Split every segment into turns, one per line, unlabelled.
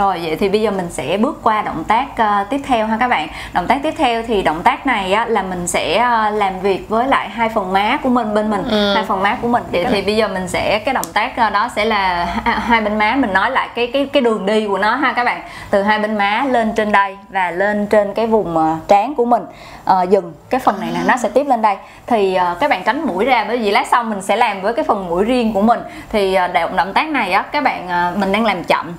Rồi vậy thì bây giờ mình sẽ bước qua động tác uh, tiếp theo ha các bạn. Động tác tiếp theo thì động tác này á, là mình sẽ uh, làm việc với lại hai phần má của mình bên mình, ừ. hai phần má của mình. Vậy thì bây giờ mình sẽ cái động tác uh, đó sẽ là hai bên má mình nói lại cái cái cái đường đi của nó ha các bạn. Từ hai bên má lên trên đây và lên trên cái vùng uh, trán của mình. Uh, dừng cái phần này nè nó sẽ tiếp lên đây thì uh, các bạn tránh mũi ra bởi vì lát sau mình sẽ làm với cái phần mũi riêng của mình thì uh, động động tác này á các bạn uh, mình đang làm chậm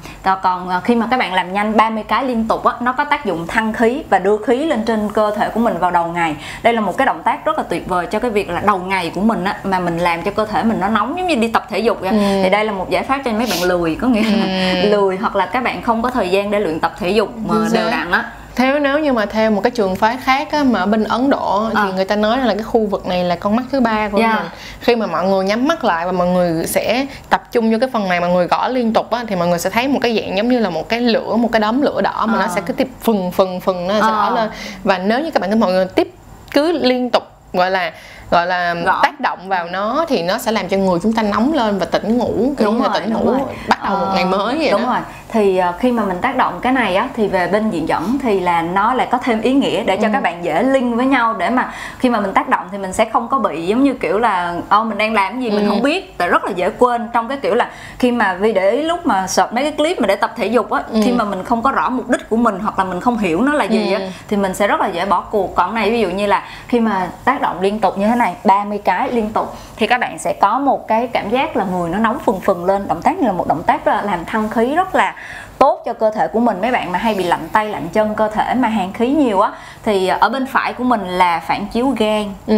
còn uh, khi mà các bạn làm nhanh 30 cái liên tục á nó có tác dụng thăng khí và đưa khí lên trên cơ thể của mình vào đầu ngày đây là một cái động tác rất là tuyệt vời cho cái việc là đầu ngày của mình á mà mình làm cho cơ thể mình nó nóng giống như đi tập thể dục vậy. Ừ. thì đây là một giải pháp cho mấy bạn lười có nghĩa là ừ. lười hoặc là các bạn không có thời gian để luyện tập thể dục mà đều đặn á
theo nếu như mà theo một cái trường phái khác á, mà ở bên Ấn Độ thì à. người ta nói là cái khu vực này là con mắt thứ ba của yeah. Mình khi mà mọi người nhắm mắt lại và mọi người sẽ tập trung vô cái phần này mà người gõ liên tục á, thì mọi người sẽ thấy một cái dạng giống như là một cái lửa một cái đốm lửa đỏ mà à. nó sẽ cứ tiếp phừng phừng phừng nó sẽ à. đỏ lên và nếu như các bạn mọi người tiếp cứ liên tục gọi là gọi là Rõ. tác động vào nó thì nó sẽ làm cho người chúng ta nóng lên và tỉnh ngủ kiểu đúng như rồi, tỉnh ngủ rồi. bắt đầu một ngày mới vậy
đúng đó. rồi thì uh, khi mà mình tác động cái này á thì về bên diện dẫn thì là nó lại có thêm ý nghĩa để cho ừ. các bạn dễ link với nhau để mà khi mà mình tác động thì mình sẽ không có bị giống như kiểu là ô mình đang làm cái gì ừ. mình không biết tại rất là dễ quên trong cái kiểu là khi mà vì để ý lúc mà search mấy cái clip mà để tập thể dục á ừ. khi mà mình không có rõ mục đích của mình hoặc là mình không hiểu nó là gì ừ. á thì mình sẽ rất là dễ bỏ cuộc còn này ví dụ như là khi mà tác động liên tục như thế này 30 cái liên tục thì các bạn sẽ có một cái cảm giác là người nó nóng phừng phừng lên động tác này là một động tác là làm thăng khí rất là tốt cho cơ thể của mình mấy bạn mà hay bị lạnh tay lạnh chân cơ thể mà hàn khí nhiều á thì ở bên phải của mình là phản chiếu gan ừ.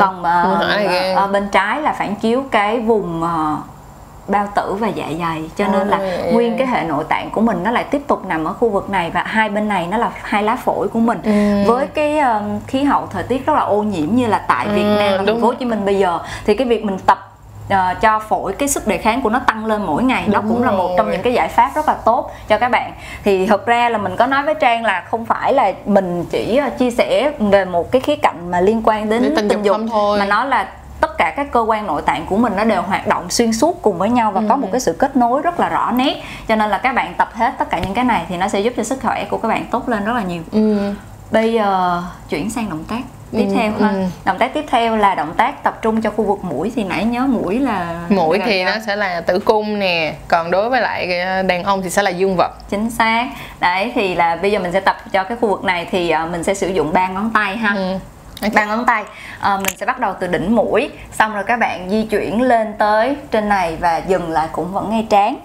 còn uh, ở bên trái là phản chiếu cái vùng uh, bao tử và dạ dày cho nên là ừ. nguyên cái hệ nội tạng của mình nó lại tiếp tục nằm ở khu vực này và hai bên này nó là hai lá phổi của mình ừ. với cái um, khí hậu thời tiết rất là ô nhiễm như là tại Việt ừ, Nam và thành phố Hồ Chí Minh bây giờ thì cái việc mình tập uh, cho phổi cái sức đề kháng của nó tăng lên mỗi ngày Đúng đó cũng rồi. là một trong những cái giải pháp rất là tốt cho các bạn thì thực ra là mình có nói với trang là không phải là mình chỉ uh, chia sẻ về một cái khía cạnh mà liên quan đến, đến tình, tình dục, dục thôi. mà nó là tất cả các cơ quan nội tạng của mình nó đều hoạt động xuyên suốt cùng với nhau và ừ. có một cái sự kết nối rất là rõ nét cho nên là các bạn tập hết tất cả những cái này thì nó sẽ giúp cho sức khỏe của các bạn tốt lên rất là nhiều ừ. bây giờ chuyển sang động tác tiếp ừ, theo ha. ừ. động tác tiếp theo là động tác tập trung cho khu vực mũi. Thì nãy nhớ mũi là
mũi thì nó sẽ là tử cung nè. Còn đối với lại ờ, đàn ông thì sẽ là dương vật.
Chính xác. Đấy thì là bây giờ mình sẽ tập cho cái khu vực này thì ờ, mình sẽ sử dụng ba ngón tay ha. Ừ. Okay. ba ngón tay. À, mình sẽ bắt đầu từ đỉnh mũi. Xong rồi các bạn di chuyển lên tới trên này và dừng lại cũng vẫn ngay trán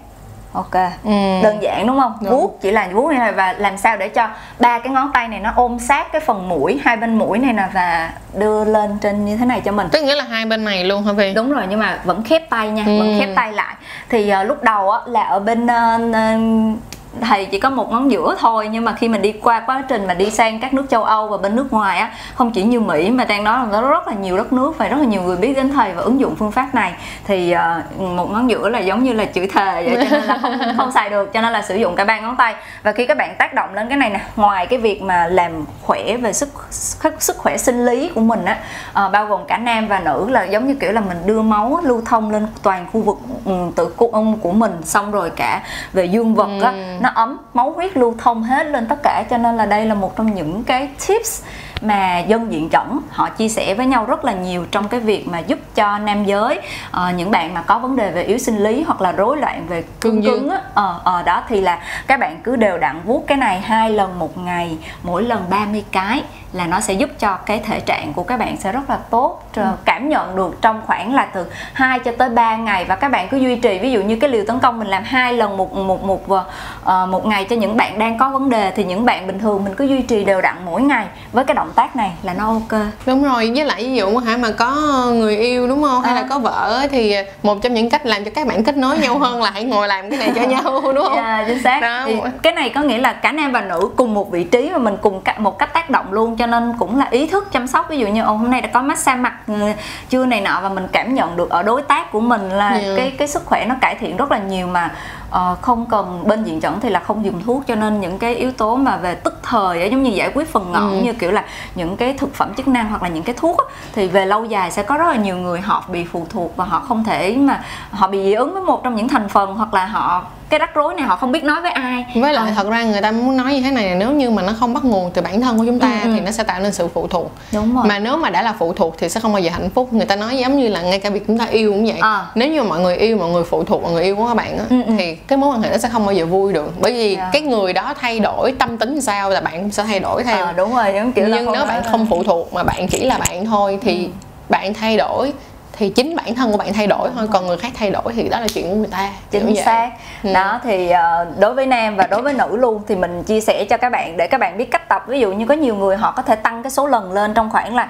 ok ừ. đơn giản đúng không đúng. vuốt chỉ là vuốt này và làm sao để cho ba cái ngón tay này nó ôm sát cái phần mũi hai bên mũi này nè và đưa lên trên như thế này cho mình
tức nghĩa là hai bên này luôn hả Vi
đúng rồi nhưng mà vẫn khép tay nha ừ. vẫn khép tay lại thì uh, lúc đầu á là ở bên uh, thầy chỉ có một ngón giữa thôi nhưng mà khi mình đi qua quá trình mà đi sang các nước châu Âu và bên nước ngoài á không chỉ như Mỹ mà đang nói là có rất là nhiều đất nước và rất là nhiều người biết đến thầy và ứng dụng phương pháp này. Thì uh, một ngón giữa là giống như là chữ thề vậy cho nên là không, không xài được cho nên là sử dụng cả ba ngón tay. Và khi các bạn tác động lên cái này nè ngoài cái việc mà làm khỏe về sức sức khỏe sinh lý của mình á uh, bao gồm cả nam và nữ là giống như kiểu là mình đưa máu lưu thông lên toàn khu vực um, tử cung của mình xong rồi cả về dương vật á ừ nó ấm, máu huyết lưu thông hết lên tất cả, cho nên là đây là một trong những cái tips mà dân diện chuẩn họ chia sẻ với nhau rất là nhiều trong cái việc mà giúp cho nam giới uh, những bạn mà có vấn đề về yếu sinh lý hoặc là rối loạn về cương cứng á ờ uh, uh, đó thì là các bạn cứ đều đặn vuốt cái này hai lần một ngày mỗi lần 30 cái là nó sẽ giúp cho cái thể trạng của các bạn sẽ rất là tốt ừ. cảm nhận được trong khoảng là từ 2 cho tới 3 ngày và các bạn cứ duy trì ví dụ như cái liều tấn công mình làm hai lần một một một uh, một ngày cho những bạn đang có vấn đề thì những bạn bình thường mình cứ duy trì đều đặn mỗi ngày với cái động tác này là nó ok
đúng rồi với lại ví dụ hả mà có người yêu đúng không hay là à. có vợ thì một trong những cách làm cho các bạn kết nối nhau hơn là hãy ngồi làm cái này cho nhau đúng không
yeah, dạ, chính xác Đó. Thì cái này có nghĩa là cả nam và nữ cùng một vị trí và mình cùng một cách tác động luôn cho nên cũng là ý thức chăm sóc ví dụ như ồ hôm nay đã có massage mặt ừ, chưa này nọ và mình cảm nhận được ở đối tác của mình là yeah. cái cái sức khỏe nó cải thiện rất là nhiều mà uh, không cần bên diện chuẩn thì là không dùng thuốc cho nên những cái yếu tố mà về tức thời giống như giải quyết phần ngọn ừ. như kiểu là những cái thực phẩm chức năng hoặc là những cái thuốc thì về lâu dài sẽ có rất là nhiều người họ bị phụ thuộc và họ không thể mà họ bị dị ứng với một trong những thành phần hoặc là họ cái rắc rối này họ không biết nói với ai
với lại à. thật ra người ta muốn nói như thế này là nếu như mà nó không bắt nguồn từ bản thân của chúng ta ừ, ừ. thì nó sẽ tạo nên sự phụ thuộc
đúng rồi
mà nếu mà đã là phụ thuộc thì sẽ không bao giờ hạnh phúc người ta nói giống như là ngay cả việc chúng ta yêu cũng vậy à. nếu như mọi người yêu mọi người phụ thuộc mọi người yêu của các bạn á, ừ, ừ. thì cái mối quan hệ nó sẽ không bao giờ vui được bởi vì yeah. Dạ. cái người đó thay đổi tâm tính sao là bạn cũng sẽ thay đổi theo
à, đúng rồi giống kiểu
nhưng nếu bạn không phụ thuộc mà bạn chỉ là bạn thôi thì ừ. bạn thay đổi thì chính bản thân của bạn thay đổi thôi còn người khác thay đổi thì đó là chuyện của người ta
chính xác ừ. đó thì uh, đối với nam và đối với nữ luôn thì mình chia sẻ cho các bạn để các bạn biết cách tập ví dụ như có nhiều người họ có thể tăng cái số lần lên trong khoảng là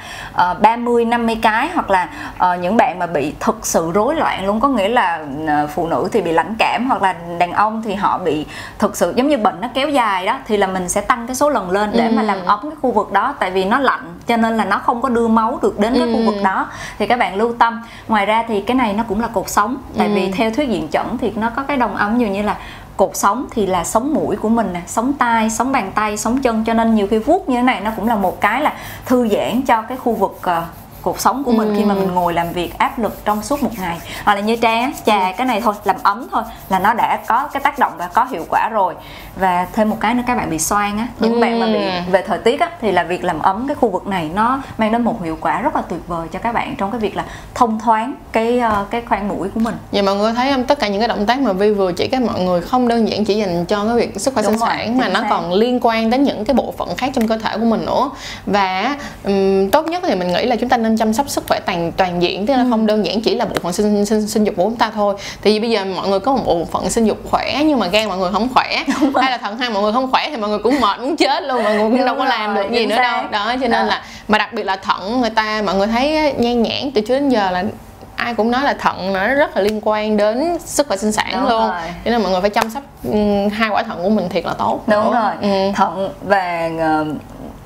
uh, 30 50 cái hoặc là uh, những bạn mà bị thực sự rối loạn luôn có nghĩa là uh, phụ nữ thì bị lãnh cảm hoặc là đàn ông thì họ bị thực sự giống như bệnh nó kéo dài đó thì là mình sẽ tăng cái số lần lên để ừ. mà làm ấm cái khu vực đó tại vì nó lạnh cho nên là nó không có đưa máu được đến cái ừ. khu vực đó thì các bạn lưu tâm ngoài ra thì cái này nó cũng là cột sống tại ừ. vì theo thuyết diện chuẩn thì nó có cái đồng âm nhiều như là cột sống thì là sống mũi của mình nè sống tai sống bàn tay sống chân cho nên nhiều khi vuốt như thế này nó cũng là một cái là thư giãn cho cái khu vực uh, cuộc sống của mình ừ. khi mà mình ngồi làm việc áp lực trong suốt một ngày hoặc là như trang trà ừ. cái này thôi làm ấm thôi là nó đã có cái tác động và có hiệu quả rồi và thêm một cái nữa các bạn bị xoang á những ừ. bạn mà bị về thời tiết á thì là việc làm ấm cái khu vực này nó mang đến một hiệu quả rất là tuyệt vời cho các bạn trong cái việc là thông thoáng cái uh, cái khoang mũi của mình
vậy mọi người thấy không tất cả những cái động tác mà vi vừa chỉ các mọi người không đơn giản chỉ dành cho cái việc sức khỏe sinh sản mà nó xác. còn liên quan đến những cái bộ phận khác trong cơ thể của mình nữa và um, tốt nhất thì mình nghĩ là chúng ta nên chăm sóc sức khỏe toàn toàn diện tức là ừ. không đơn giản chỉ là bộ phận sinh, sinh sinh dục của chúng ta thôi thì bây giờ mọi người có một bộ phận sinh dục khỏe nhưng mà gan mọi người không khỏe hay là thận hai mọi người không khỏe thì mọi người cũng mệt muốn chết luôn mọi người cũng đâu có làm được gì nữa đâu đó cho nên đó. là mà đặc biệt là thận người ta mọi người thấy nhan nhãn từ trước đến giờ là ai cũng nói là thận nó rất là liên quan đến sức khỏe sinh sản đúng luôn rồi. cho nên mọi người phải chăm sóc hai quả thận của mình thiệt là tốt
đúng nữa. rồi ừ. thận và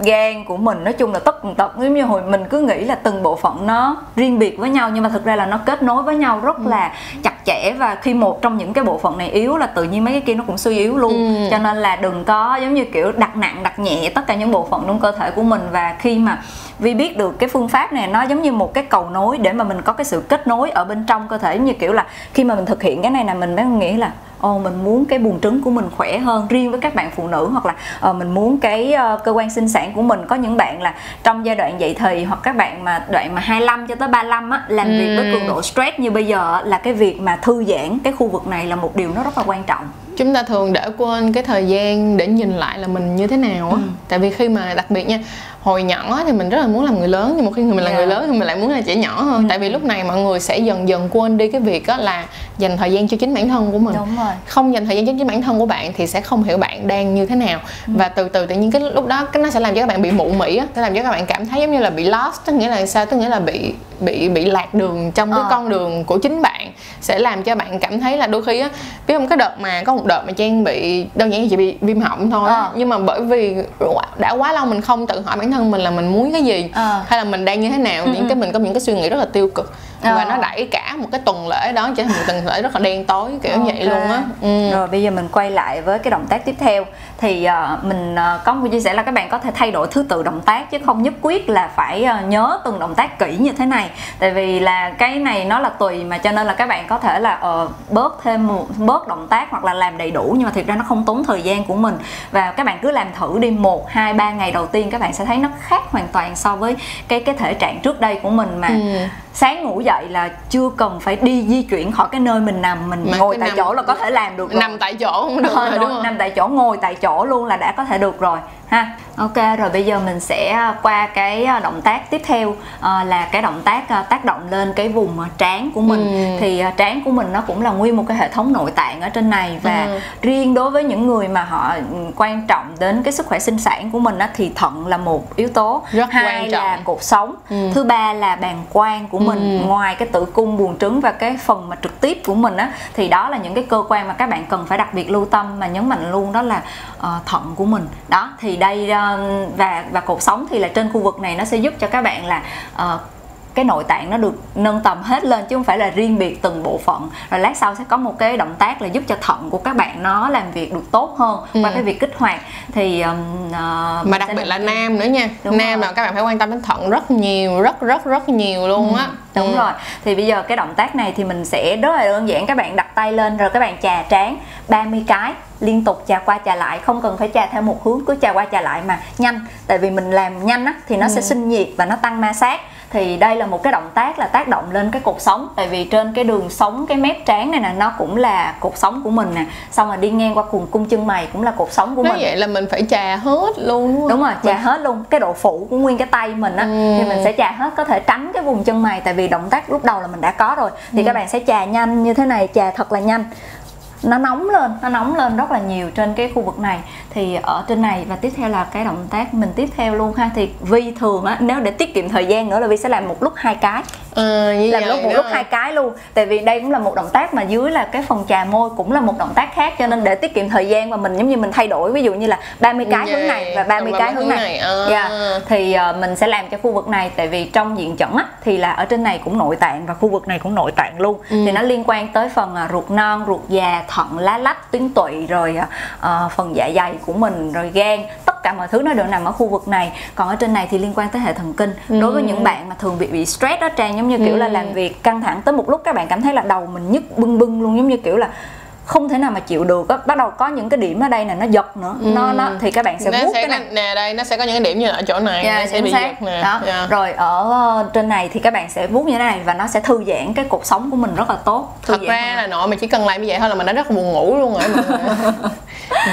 gan của mình nói chung là tất tật giống như hồi mình cứ nghĩ là từng bộ phận nó riêng biệt với nhau nhưng mà thực ra là nó kết nối với nhau rất ừ. là chặt chẽ và khi một trong những cái bộ phận này yếu là tự nhiên mấy cái kia nó cũng suy yếu luôn ừ. cho nên là đừng có giống như kiểu đặt nặng đặt nhẹ tất cả những bộ phận trong cơ thể của mình và khi mà vì biết được cái phương pháp này nó giống như một cái cầu nối để mà mình có cái sự kết nối ở bên trong cơ thể như kiểu là khi mà mình thực hiện cái này là mình mới nghĩ là ồ mình muốn cái buồng trứng của mình khỏe hơn riêng với các bạn phụ nữ hoặc là uh, mình muốn cái uh, cơ quan sinh sản của mình có những bạn là trong giai đoạn dậy thì hoặc các bạn mà đoạn mà 25 cho tới 35 á làm ừ. việc với cường độ stress như bây giờ là cái việc mà thư giãn cái khu vực này là một điều nó rất là quan trọng
chúng ta thường để quên cái thời gian để nhìn lại là mình như thế nào á ừ. tại vì khi mà đặc biệt nha hồi nhỏ thì mình rất là muốn làm người lớn nhưng một khi mình yeah. là người lớn thì mình lại muốn là trẻ nhỏ hơn ừ. tại vì lúc này mọi người sẽ dần dần quên đi cái việc đó là dành thời gian cho chính bản thân của mình
Đúng rồi.
không dành thời gian cho chính bản thân của bạn thì sẽ không hiểu bạn đang như thế nào ừ. và từ từ tự nhiên cái lúc đó cái nó sẽ làm cho các bạn bị mụ mị á sẽ làm cho các bạn cảm thấy giống như là bị lost tức nghĩa là sao tức nghĩa là bị bị bị lạc đường trong cái à. con đường của chính bạn sẽ làm cho bạn cảm thấy là đôi khi á biết không cái đợt mà có một đợt mà trang bị đơn giản chỉ bị viêm họng thôi à. nhưng mà bởi vì đã quá lâu mình không tự hỏi bản thân mình là mình muốn cái gì à. hay là mình đang như thế nào ừ. những cái mình có những cái suy nghĩ rất là tiêu cực à. và nó đẩy cả một cái tuần lễ đó trở thành một tuần lễ rất là đen tối kiểu okay. vậy luôn á
ừ. rồi bây giờ mình quay lại với cái động tác tiếp theo thì uh, mình uh, có một chia sẻ là các bạn có thể thay đổi thứ tự động tác chứ không nhất quyết là phải uh, nhớ từng động tác kỹ như thế này tại vì là cái này nó là tùy mà cho nên là các bạn có thể là uh, bớt thêm một bớt động tác hoặc là làm đầy đủ nhưng mà thực ra nó không tốn thời gian của mình và các bạn cứ làm thử đi một hai ba ngày đầu tiên các bạn sẽ thấy nó khác hoàn toàn so với cái cái thể trạng trước đây của mình mà ừ sáng ngủ dậy là chưa cần phải đi di chuyển khỏi cái nơi mình nằm mình mà ngồi tại nằm, chỗ là có thể làm được
rồi. nằm tại chỗ cũng được rồi, đúng không?
nằm tại chỗ ngồi tại chỗ luôn là đã có thể được rồi ha ok rồi bây giờ mình sẽ qua cái ờ, động tác tiếp theo à, là cái động tác tác động lên cái vùng trán của mình ừ. thì trán của mình nó cũng là nguyên một cái hệ thống nội tạng ở trên này và ừ. riêng đối với những người mà họ ừ, quan trọng đến cái sức khỏe sinh sản của mình á, thì thận là một yếu tố
Rất
hai
quan trọng.
là cột sống ừ. thứ ba là bàng quang của mình ừ. ngoài cái tử cung buồng trứng và cái phần mà trực tiếp của mình á thì đó là những cái cơ quan mà các bạn cần phải đặc biệt lưu tâm mà nhấn mạnh luôn đó là uh, thận của mình đó thì đây um, và và cột sống thì là trên khu vực này nó sẽ giúp cho các bạn là uh, cái nội tạng nó được nâng tầm hết lên chứ không phải là riêng biệt từng bộ phận rồi lát sau sẽ có một cái động tác là giúp cho thận của các bạn nó làm việc được tốt hơn ừ. qua cái việc kích hoạt thì um, uh,
mà đặc biệt là nam nữa nha Đúng nam rồi. là các bạn phải quan tâm đến thận rất nhiều rất rất rất nhiều luôn á ừ
đúng ừ. rồi thì bây giờ cái động tác này thì mình sẽ rất là đơn giản các bạn đặt tay lên rồi các bạn chà trán 30 cái liên tục chà qua chà lại không cần phải chà theo một hướng cứ chà qua chà lại mà nhanh tại vì mình làm nhanh á thì nó ừ. sẽ sinh nhiệt và nó tăng ma sát thì đây là một cái động tác là tác động lên cái cột sống. Tại vì trên cái đường sống cái mép trán này nè nó cũng là cột sống của mình nè. Xong rồi đi ngang qua cùng cung chân mày cũng là cột sống của
Nói
mình.
vậy là mình phải chà hết luôn đúng,
đúng rồi chà mình... hết luôn. Cái độ phủ của nguyên cái tay mình á ừ. thì mình sẽ chà hết có thể tránh cái vùng chân mày. Tại vì động tác lúc đầu là mình đã có rồi. Thì ừ. các bạn sẽ chà nhanh như thế này chà thật là nhanh nó nóng lên, nó nóng lên rất là nhiều trên cái khu vực này. Thì ở trên này và tiếp theo là cái động tác mình tiếp theo luôn ha. Thì vi thường á, nếu để tiết kiệm thời gian nữa là vi sẽ làm một lúc hai cái
à, như
làm lúc một lúc hai cái luôn tại vì đây cũng là một động tác mà dưới là cái phần trà môi cũng là một động tác khác cho nên để tiết kiệm thời gian và mình giống như mình thay đổi ví dụ như là 30 cái yeah. hướng này và 30 cái hướng này, này. À. Yeah. Dạ. thì uh, mình sẽ làm cho khu vực này tại vì trong diện chuẩn á thì là ở trên này cũng nội tạng và khu vực này cũng nội tạng luôn ừ. thì nó liên quan tới phần uh, ruột non ruột già thận lá lách tuyến tụy rồi uh, phần dạ dày của mình rồi gan tất cả mọi thứ nó đều nằm ở khu vực này còn ở trên này thì liên quan tới hệ thần kinh ừ. đối với những bạn mà thường bị bị stress đó trang giống như kiểu ừ. là làm việc căng thẳng tới một lúc các bạn cảm thấy là đầu mình nhức bưng bưng luôn giống như kiểu là không thể nào mà chịu được á bắt đầu có những cái điểm ở đây là nó giật nữa ừ. nó nó thì các bạn sẽ nó vuốt
sẽ cái này nè đây nó sẽ có những cái điểm như ở chỗ này yeah, nó sẽ bị xác. giật nè
đó. Yeah. Rồi ở ờ, trên này thì các bạn sẽ vuốt như thế này và nó sẽ thư giãn cái cuộc sống của mình rất là tốt
thư thật ra là nội mà chỉ cần làm như vậy thôi là mình đã rất là buồn ngủ luôn rồi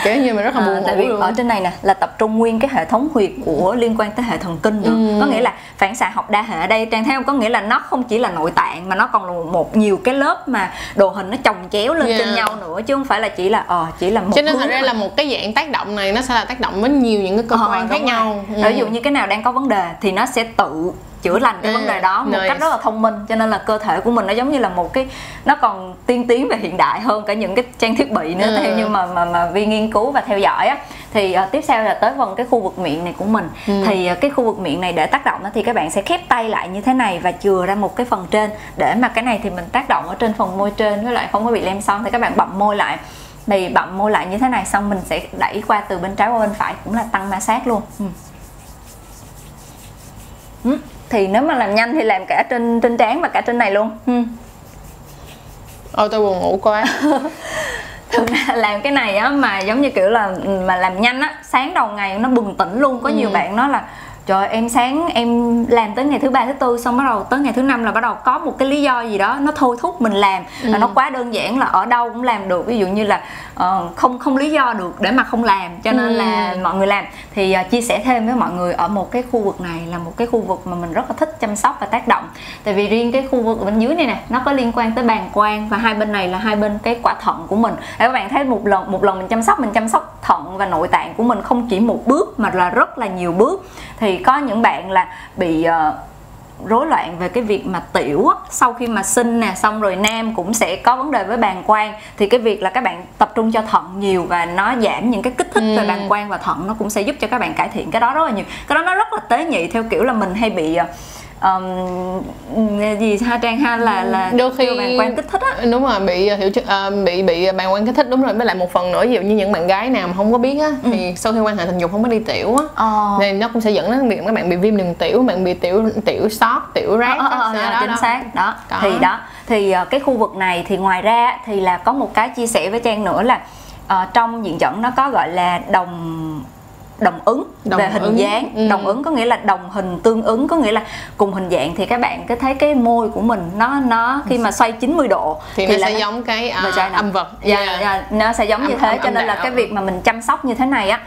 kiểu như mình rất là à, buồn à,
tại vì
luôn.
ở trên này nè là tập trung nguyên cái hệ thống huyệt của liên quan tới hệ thần kinh nữa ừ. có nghĩa là phản xạ học đa hệ ở đây trang thấy không có nghĩa là nó không chỉ là nội tạng mà nó còn là một nhiều cái lớp mà đồ hình nó chồng chéo lên yeah. trên nhau nữa chứ không phải là chỉ là ờ chỉ là một
cho nên thật ra là một cái dạng tác động này nó sẽ là tác động với nhiều những cái cơ ờ, quan khác nhau
ừ. ví dụ như cái nào đang có vấn đề thì nó sẽ tự chữa lành cái ừ, vấn đề đó một nice. cách rất là thông minh cho nên là cơ thể của mình nó giống như là một cái nó còn tiên tiến và hiện đại hơn cả những cái trang thiết bị nữa ừ. theo như mà mà mà vi nghiên cứu và theo dõi á thì uh, tiếp theo là tới phần cái khu vực miệng này của mình ừ. thì uh, cái khu vực miệng này để tác động thì các bạn sẽ khép tay lại như thế này và chừa ra một cái phần trên để mà cái này thì mình tác động ở trên phần môi trên với lại không có bị lem son thì các bạn bậm môi lại thì bậm môi lại như thế này xong mình sẽ đẩy qua từ bên trái qua bên phải cũng là tăng ma sát luôn ừ. Ừ. thì nếu mà làm nhanh thì làm cả trên trên trán và cả trên này luôn ừ.
ôi tôi buồn ngủ quá
thực ra làm cái này á mà giống như kiểu là mà làm nhanh á sáng đầu ngày nó bừng tỉnh luôn có ừ. nhiều bạn nói là trời em sáng em làm tới ngày thứ ba thứ tư xong bắt đầu tới ngày thứ năm là bắt đầu có một cái lý do gì đó nó thôi thúc mình làm. Ừ. là nó quá đơn giản là ở đâu cũng làm được. Ví dụ như là uh, không không lý do được để mà không làm cho nên ừ. là mọi người làm. Thì uh, chia sẻ thêm với mọi người ở một cái khu vực này là một cái khu vực mà mình rất là thích chăm sóc và tác động. Tại vì riêng cái khu vực bên dưới này nè nó có liên quan tới bàng quang và hai bên này là hai bên cái quả thận của mình. Để các bạn thấy một lần một lần mình chăm sóc mình chăm sóc thận và nội tạng của mình không chỉ một bước mà là rất là nhiều bước. Thì có những bạn là bị uh, rối loạn về cái việc mà tiểu sau khi mà sinh nè xong rồi nam cũng sẽ có vấn đề với bàng quang. Thì cái việc là các bạn tập trung cho thận nhiều và nó giảm những cái kích thích ừ. về bàng quang và thận nó cũng sẽ giúp cho các bạn cải thiện cái đó rất là nhiều. Cái đó nó rất là tế nhị theo kiểu là mình hay bị uh, um, gì ha trang ha là là
đôi khi
bàng quang kích thích á
đúng rồi bị hiệu uh, bị bị bàng quang kích thích đúng rồi với lại một phần nữa ví dụ như những bạn gái nào mà không có biết á ừ. thì sau khi quan hệ tình dục không có đi tiểu á ờ. nên nó cũng sẽ dẫn đến việc các bạn bị viêm đường tiểu bạn bị tiểu tiểu sót tiểu rác
ờ, ờ, ờ, đó, chính đó. xác đó Có. thì đó thì cái khu vực này thì ngoài ra thì là có một cái chia sẻ với trang nữa là uh, trong diện dẫn nó có gọi là đồng đồng ứng đồng về hình ứng. dáng ừ. đồng ứng có nghĩa là đồng hình tương ứng có nghĩa là cùng hình dạng thì các bạn cứ thấy cái môi của mình nó nó khi mà xoay 90 độ
thì, thì nó sẽ là, giống cái uh, âm vật
dạ, yeah. yeah, nó sẽ giống âm, như thế âm, cho nên là cái việc mà mình chăm sóc như thế này á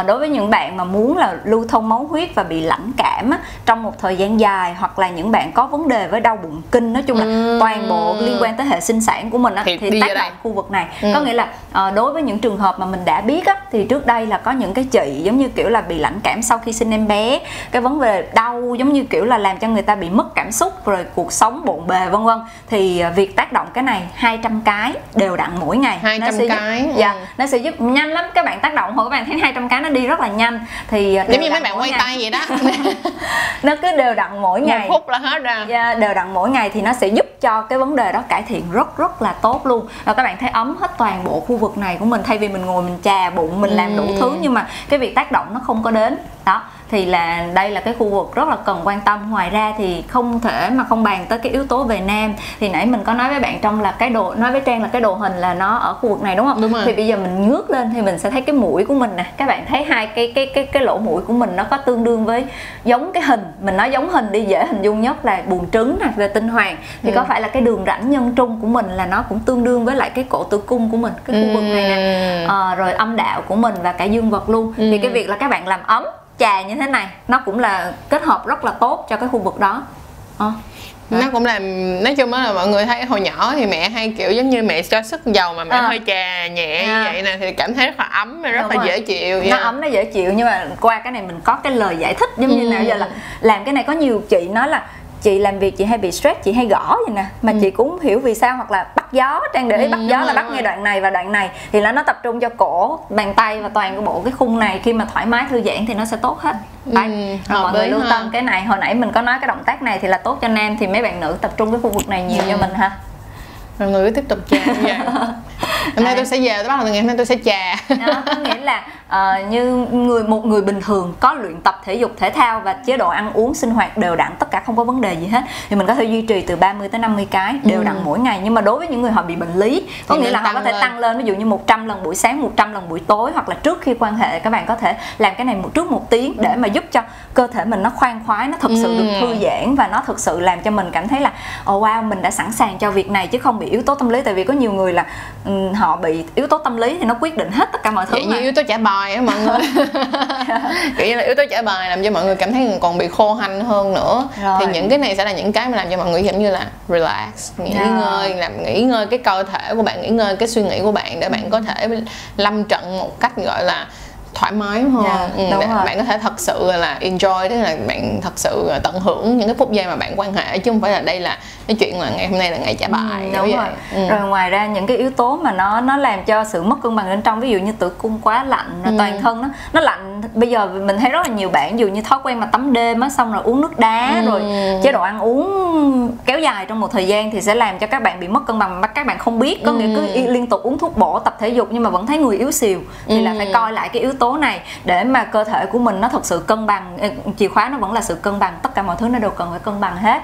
uh, đối với những bạn mà muốn là lưu thông máu huyết và bị lãnh cảm á, trong một thời gian dài hoặc là những bạn có vấn đề với đau bụng kinh nói chung là ừ. toàn bộ liên quan tới hệ sinh sản của mình á, thì, thì tác động khu vực này ừ. có nghĩa là uh, đối với những trường hợp mà mình đã biết á, thì trước đây là có những cái chị giống giống như kiểu là bị lãnh cảm sau khi sinh em bé. Cái vấn đề đau giống như kiểu là làm cho người ta bị mất cảm xúc rồi cuộc sống bộn bề vân vân. Thì à, việc tác động cái này 200 cái đều đặn mỗi ngày.
200
nó sẽ
cái
giúp,
ừ.
dạ nó sẽ giúp nhanh lắm. Các bạn tác động hồi các bạn thấy 200 cái nó đi rất là nhanh. Thì à,
giống như mấy bạn quay
ngày.
tay vậy đó.
Nó cứ đều đặn mỗi
một
ngày.
phút là hết ra
Dạ, đều đặn mỗi ngày thì nó sẽ giúp cho cái vấn đề đó cải thiện rất rất là tốt luôn. Và các bạn thấy ấm hết toàn bộ khu vực này của mình. Thay vì mình ngồi mình chà bụng mình làm đủ
Ừ.
thứ nhưng mà cái việc tác tác động nó không có đến. Đó thì là đây là cái khu vực rất là cần quan tâm. Ngoài ra thì không thể mà không bàn tới cái yếu tố về nam. Thì nãy mình có nói với bạn trong là cái đồ nói với trang là cái đồ hình là nó ở khu vực này đúng không?
Đúng rồi.
thì bây giờ mình ngước lên thì mình sẽ thấy cái mũi của mình nè. Các bạn thấy hai cái cái cái cái lỗ mũi của mình nó có tương đương với giống cái hình. Mình nói giống hình đi dễ hình dung nhất là buồng trứng nè về tinh hoàng. Thì có phải là cái đường rãnh nhân trung của mình là nó cũng tương đương với lại cái cổ tử cung của mình cái khu vực này nè. Ờ, rồi âm đạo của mình và cả dương vật luôn. Thì cái việc là các bạn làm ấm trà như thế này nó cũng là kết hợp rất là tốt cho cái khu vực đó Ờ.
nó cũng làm nói chung á là mọi người thấy hồi nhỏ thì mẹ hay kiểu giống như mẹ cho sức dầu mà mẹ
À.
hơi trà nhẹ
À.
như vậy nè thì cảm thấy rất là ấm rất
Đúng
là
rồi.
dễ chịu
nó ấm nó dễ chịu nhưng mà qua cái này mình có cái lời giải thích giống như
Ừ.
nào giờ là làm cái này có nhiều chị nói là chị làm việc chị hay bị stress chị hay gõ vậy nè. Mà chị cũng không hiểu vì sao hoặc là bắt gió trang để ý
Ừ,
bắt gió là bắt ngay đoạn này và đoạn này. Thì là nó tập trung cho cổ bàn tay và toàn cái bộ cái khung này. Khi mà thoải mái thư giãn thì nó sẽ tốt hết. Đấy.
Ừ,
Rồi
hợp
mọi người lưu
ha.
tâm cái này. Hồi nãy mình có nói cái động tác này thì là tốt cho nam thì mấy bạn nữ tập trung cái khu vực này nhiều
Ừ.
cho mình ha.
Mọi người cứ tiếp tục vậy. Hôm nay tôi sẽ về tôi bắt đầu ngày hôm nay tôi sẽ trà
đó, có nghĩa là ờ, như người một người bình thường có luyện tập thể dục thể thao và chế độ ăn uống sinh hoạt đều đặn tất cả không có vấn đề gì hết thì mình có thể duy trì từ 30 tới 50 cái đều đặn mỗi ngày nhưng mà đối với những người họ bị bệnh lý có
Ừ. Thì
nghĩa là họ có thể
lên.
tăng lên ví dụ như 100 lần buổi sáng 100 lần buổi tối hoặc là trước khi quan hệ các bạn có thể làm cái này một trước một tiếng để mà giúp cho cơ thể mình nó khoan khoái nó thực sự
Ừ.
được thư giãn và nó thực sự làm cho mình cảm thấy là oh wow mình đã sẵn sàng cho việc này chứ không bị yếu tố tâm lý tại vì có nhiều người là ừm, họ bị yếu tố tâm lý thì nó quyết định hết tất cả mọi thứ
vậy như yếu tố trả bài á mọi người kiểu như là yếu tố trả bài làm cho mọi người cảm thấy còn bị khô hanh hơn nữa
Rồi.
thì những cái này sẽ là những cái mà làm cho mọi người giống như là relax nghỉ
Yeah.
ngơi làm nghỉ ngơi cái cơ thể của bạn nghỉ ngơi cái suy nghĩ của bạn để bạn có thể lâm trận một cách gọi là thoải mái hơn
Yeah,
ừ,
đúng
để
rồi.
bạn có thể thật sự là enjoy tức là bạn thật sự tận hưởng những cái phút giây mà bạn quan hệ chứ không phải là đây là cái chuyện là ngày hôm nay là ngày trả bài
Ừ, đúng
vậy.
rồi.
Ừ.
rồi ngoài ra những cái yếu tố mà nó nó làm cho sự mất cân bằng bên trong ví dụ như tử cung quá lạnh rồi
Ừ.
toàn thân nó nó lạnh bây giờ mình thấy rất là nhiều bạn ví dụ như thói quen mà tắm đêm á xong rồi uống nước đá
Ừ.
rồi chế độ ăn uống kéo dài trong một thời gian thì sẽ làm cho các bạn bị mất cân bằng mà các bạn không biết có nghĩa cứ
Ừ.
liên tục uống thuốc bổ tập thể dục nhưng mà vẫn thấy người yếu xìu thì là
Ừ.
phải coi lại cái yếu tố này để mà cơ thể của mình nó thật sự cân bằng, chìa khóa nó vẫn là sự cân bằng, tất cả mọi thứ nó đều cần phải cân bằng hết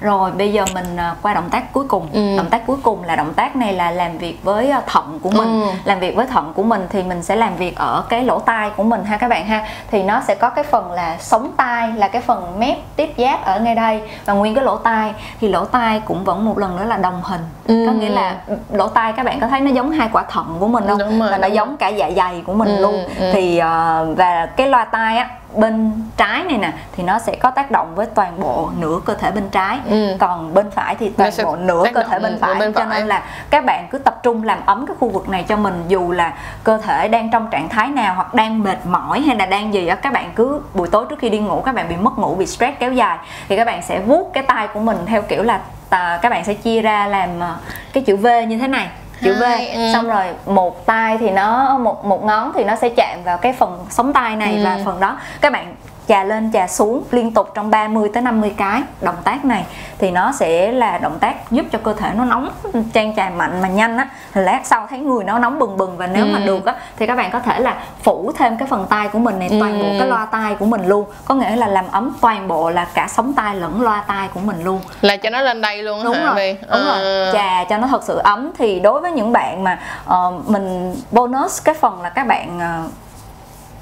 rồi bây giờ mình à, qua động tác cuối cùng
Ừ.
động tác cuối cùng là động tác này là làm việc với à, thận của mình
Ừ.
làm việc với thận của mình thì mình sẽ làm việc ở cái lỗ tai của mình ha các bạn ha thì nó sẽ có cái phần là sống tai là cái phần mép tiếp giáp ở ngay đây và nguyên cái lỗ tai thì lỗ tai cũng vẫn một lần nữa là đồng hình
Ừ.
có nghĩa là lỗ tai các bạn có thấy nó giống hai quả thận của mình không
Đúng rồi,
và nó
đúng
giống cả dạ dày của mình
Ừ,
luôn
ừ.
thì ờ, và cái loa tai á bên trái này nè thì nó sẽ có tác động với toàn bộ nửa cơ thể bên trái
Ừ.
còn bên phải thì toàn bộ nửa cơ thể bên phải
bên
cho
phải.
nên là các bạn cứ tập trung làm ấm cái khu vực này cho mình dù là cơ thể đang trong trạng thái nào hoặc đang mệt mỏi hay là đang gì á các bạn cứ buổi tối trước khi đi ngủ các bạn bị mất ngủ bị stress kéo dài thì các bạn sẽ vuốt cái tay của mình theo kiểu là à, các bạn sẽ chia ra làm à, cái chữ V như thế này chữ V
Hai, ừ.
xong rồi một tay thì nó một một ngón thì nó sẽ chạm vào cái phần sống tay này
Ừ.
và phần đó các bạn chà lên chà xuống liên tục trong 30 tới 50 cái động tác này thì nó sẽ là động tác giúp cho cơ thể nó nóng trang trà mạnh mà nhanh á lát sau thấy người nó nóng bừng bừng và nếu mà
Ừ.
được á thì các bạn có thể là phủ thêm cái phần tay của mình này toàn bộ
Ừ.
cái loa tai của mình luôn có nghĩa là làm ấm toàn bộ là cả sống tai lẫn loa tai của mình luôn
là cho nó lên đây luôn
đúng
hả
rồi
Vi?
đúng rồi
À.
trà cho nó thật sự ấm thì đối với những bạn mà ờ, mình bonus cái phần là các bạn ờ,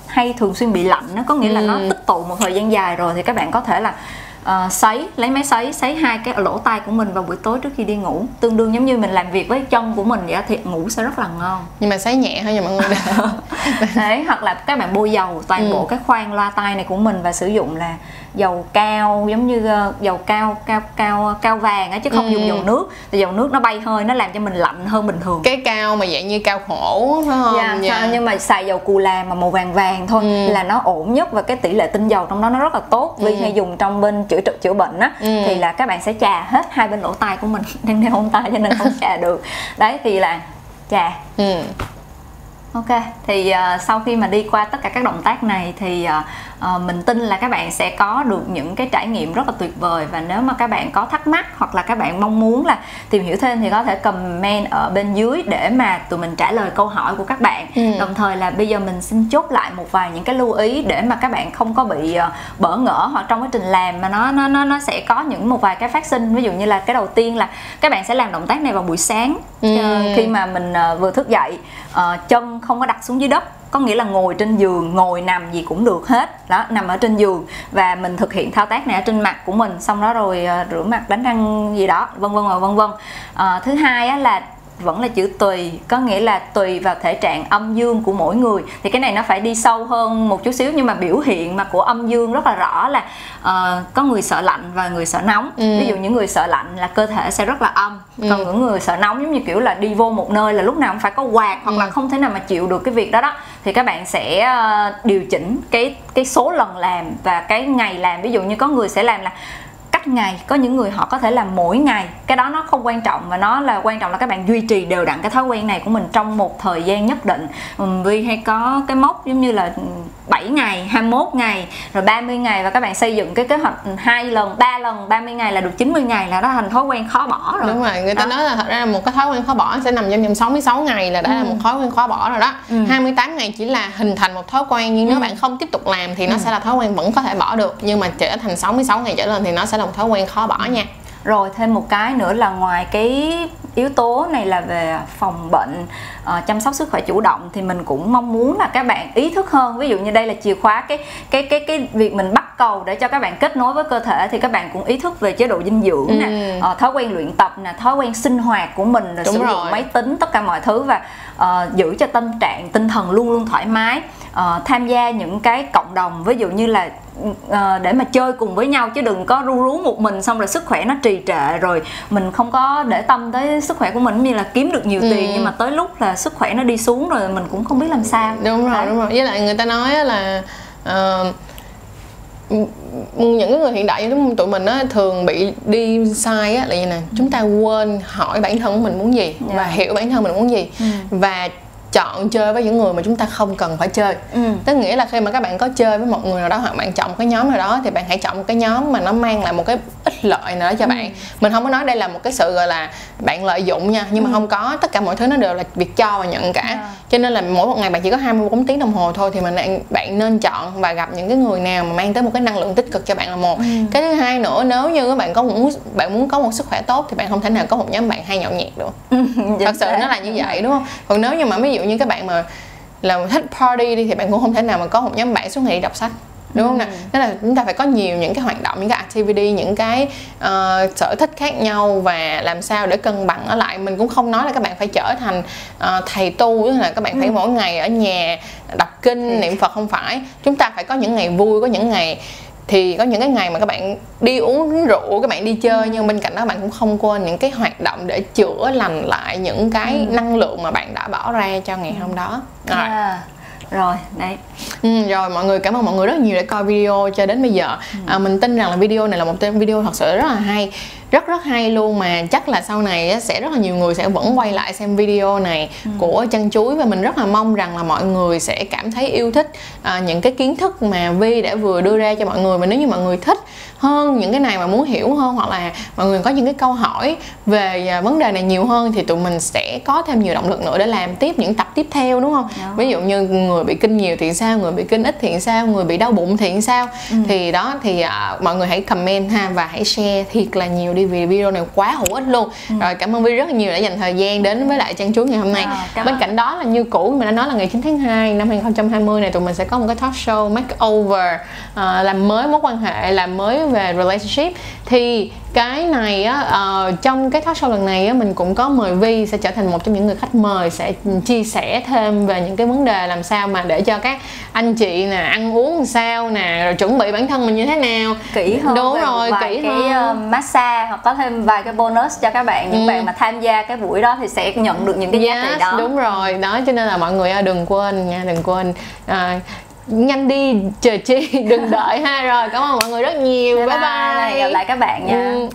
hay thường xuyên bị lạnh nó có nghĩa là nó
Ừ.
tích tụ một thời gian dài rồi thì các bạn có thể là uh, sấy lấy máy sấy sấy hai cái lỗ tai của mình vào buổi tối trước khi đi ngủ tương đương giống như mình làm việc với chân của mình vậy thì ngủ sẽ rất là ngon
nhưng mà sấy nhẹ thôi nha mọi người
đấy hoặc là các bạn bôi dầu toàn ừ. bộ cái khoang loa tai này của mình và sử dụng là dầu cao giống như uh, dầu cao cao cao cao vàng á chứ không ừ. dùng dầu nước thì dầu nước nó bay hơi nó làm cho mình lạnh hơn bình thường
cái cao mà dạng như cao khổ phải không
dạ, dạ. nhưng mà xài dầu cù là mà màu vàng vàng thôi ừ. là nó ổn nhất và cái tỷ lệ tinh dầu trong đó nó rất là tốt vì ừ. hay dùng trong bên chữa trị chữa bệnh á ừ. thì là các bạn sẽ chà hết hai bên lỗ tai của mình đang đeo hông tai cho nên không chà được. Đấy thì là chà. Ừ. Ok, thì uh, sau khi mà đi qua tất cả các động tác này thì uh, uh, mình tin là các bạn sẽ có được những cái trải nghiệm rất là tuyệt vời và nếu mà các bạn có thắc mắc hoặc là các bạn mong muốn là tìm hiểu thêm thì có thể comment ở bên dưới để mà tụi mình trả lời câu hỏi của các bạn. Ừ. Đồng thời là bây giờ mình xin chốt lại một vài những cái lưu ý để mà các bạn không có bị uh, bỡ ngỡ hoặc trong quá trình làm mà nó nó nó nó sẽ có những một vài cái phát sinh. Ví dụ như là cái đầu tiên là các bạn sẽ làm động tác này vào buổi sáng ừ. uh, khi mà mình uh, vừa thức dậy uh, chân không có đặt xuống dưới đất có nghĩa là ngồi trên giường ngồi nằm gì cũng được hết. Đó nằm ở trên giường. Và mình thực hiện thao tác này ở trên mặt của mình. Xong đó rồi ờ, rửa mặt đánh răng gì đó vân vân và vân vân. À, thứ hai á, là vẫn là chữ tùy có nghĩa là tùy vào thể trạng âm dương của mỗi người thì cái này nó phải đi sâu hơn một chút xíu nhưng mà biểu hiện mà của âm dương rất là rõ là uh, có người sợ lạnh và người sợ nóng ừ. ví dụ những người sợ lạnh là cơ thể sẽ rất là âm ừ. còn những người sợ nóng giống như kiểu là đi vô một nơi là lúc nào cũng phải có quạt hoặc ừ. là không thể nào mà chịu được cái việc đó đó thì các bạn sẽ uh, điều chỉnh cái cái số lần làm và cái ngày làm ví dụ như có người sẽ làm là ngày, có những người họ có thể làm mỗi ngày, cái đó nó không quan trọng và nó là quan trọng là các bạn duy trì đều đặn cái thói quen này của mình trong một thời gian nhất định. Vì hay có cái mốc giống như là 7 ngày 21 ngày rồi 30 ngày và các bạn xây dựng cái kế hoạch hai lần ba lần 30 ngày là được 90 ngày là đó thành thói quen khó bỏ rồi
đúng rồi người ta đó. nói là thật ra là một cái thói quen khó bỏ sẽ nằm trong vòng 66 ngày là đã ừ. là một thói quen khó bỏ rồi đó ừ. 28 ngày chỉ là hình thành một thói quen nhưng ừ. nếu bạn không tiếp tục làm thì nó ừ. sẽ là thói quen vẫn có thể bỏ được nhưng mà trở thành 66 ngày trở lên thì nó sẽ là một thói quen khó bỏ nha
rồi thêm một cái nữa là ngoài cái yếu tố này là về phòng bệnh uh, chăm sóc sức khỏe chủ động thì mình cũng mong muốn là các bạn ý thức hơn. Ví dụ như đây là chìa khóa cái cái cái cái việc mình bắt cầu để cho các bạn kết nối với cơ thể thì các bạn cũng ý thức về chế độ dinh dưỡng ừ. nè uh, thói quen luyện tập nè thói quen sinh hoạt của mình rồi Đúng sử dụng máy tính tất cả mọi thứ và uh, giữ cho tâm trạng tinh thần luôn luôn thoải mái. Uh, tham gia những cái cộng đồng ví dụ như là uh, để mà chơi cùng với nhau chứ đừng có ru rú một mình xong rồi sức khỏe nó trì trệ rồi mình không có để tâm tới sức khỏe của mình như là kiếm được nhiều ừ. tiền nhưng mà tới lúc là sức khỏe nó đi xuống rồi mình cũng không biết làm sao
đúng rồi Đấy. đúng rồi với lại người ta nói là uh, những cái người hiện đại như tụi mình á thường bị đi sai á là như này chúng ta quên hỏi bản thân mình muốn gì yeah. và dạ. hiểu bản thân mình muốn gì ừ. và chọn chơi với những người mà chúng ta không cần phải chơi ừ. tức nghĩa là khi mà các bạn có chơi với một người nào đó hoặc bạn chọn một cái nhóm nào đó thì bạn hãy chọn một cái nhóm mà nó mang lại một cái ích lợi nào đó cho ừ. bạn mình không có nói đây là một cái sự gọi là bạn lợi dụng nha nhưng ừ. mà không có tất cả mọi thứ nó đều là việc cho và nhận cả. Dạ. cho nên là mỗi một ngày bạn chỉ có 24 tiếng đồng hồ thôi thì mình bạn nên chọn và gặp những cái người nào mà mang tới một cái năng lượng tích cực cho bạn là một ừ. cái thứ hai nữa nếu như các bạn có muốn bạn muốn có một sức khỏe tốt thì bạn không thể nào có một nhóm bạn hay nhậu nhẹt được ừ, thật sự nó là như vậy đúng không còn nếu như mà ví dụ như các bạn mà là thích party đi thì bạn cũng không thể nào mà có một nhóm bạn xuống ngày đi đọc sách đúng không ừ. nào nên là chúng ta phải có nhiều những cái hoạt động những cái activity những cái uh, sở thích khác nhau và làm sao để cân bằng ở lại mình cũng không nói là các bạn phải trở thành uh, thầy tu tức là các bạn ừ. phải mỗi ngày ở nhà đọc kinh ừ. niệm phật không phải chúng ta phải có những ngày vui có những ngày thì có những cái ngày mà các bạn đi uống rượu các bạn đi chơi ừ. nhưng bên cạnh đó bạn cũng không quên những cái hoạt động để chữa lành lại những cái ừ. năng lượng mà bạn đã bỏ ra cho ngày hôm đó
rồi à rồi đấy
ừ, rồi mọi người cảm ơn mọi người rất nhiều đã coi video cho đến bây giờ ừ. à, mình tin rằng là video này là một video thật sự rất là hay rất rất hay luôn mà chắc là sau này sẽ rất là nhiều người sẽ vẫn quay lại xem video này ừ. của chân chuối và mình rất là mong rằng là mọi người sẽ cảm thấy yêu thích à, những cái kiến thức mà Vi đã vừa đưa ra cho mọi người và nếu như mọi người thích hơn những cái này mà muốn hiểu hơn hoặc là mọi người có những cái câu hỏi về à, vấn đề này nhiều hơn thì tụi mình sẽ có thêm nhiều động lực nữa để làm tiếp những tập tiếp theo đúng không đúng. ví dụ như người bị kinh nhiều thì sao người bị kinh ít thì sao người bị đau bụng thì sao ừ. thì đó thì uh, mọi người hãy comment ha và hãy share thiệt là nhiều đi vì video này quá hữu ích luôn. Ừ. rồi cảm ơn Vi rất là nhiều đã dành thời gian đến với lại trang chuối ngày hôm nay. À, bên cạnh đó là như cũ mình đã nói là ngày 9 tháng 2 năm 2020 này tụi mình sẽ có một cái talk show makeover uh, làm mới mối quan hệ làm mới về relationship. Thì cái này á uh, trong cái talk show lần này á mình cũng có mời Vi sẽ trở thành một trong những người khách mời sẽ chia sẻ thêm về những cái vấn đề làm sao mà để cho các anh chị nè ăn uống làm sao nè rồi chuẩn bị bản thân mình như thế nào
kỹ hơn
đúng rồi
kỹ cái hơn. Uh, massage hoặc có thêm vài cái bonus cho các bạn những ừ. bạn mà tham gia cái buổi đó thì sẽ nhận được những cái yes, giá trị đó
đúng rồi đó cho nên là mọi người đừng quên nha đừng quên à, nhanh đi chờ chi đừng đợi ha rồi cảm ơn mọi người rất nhiều bye bye, bye.
gặp lại các bạn nha ừ.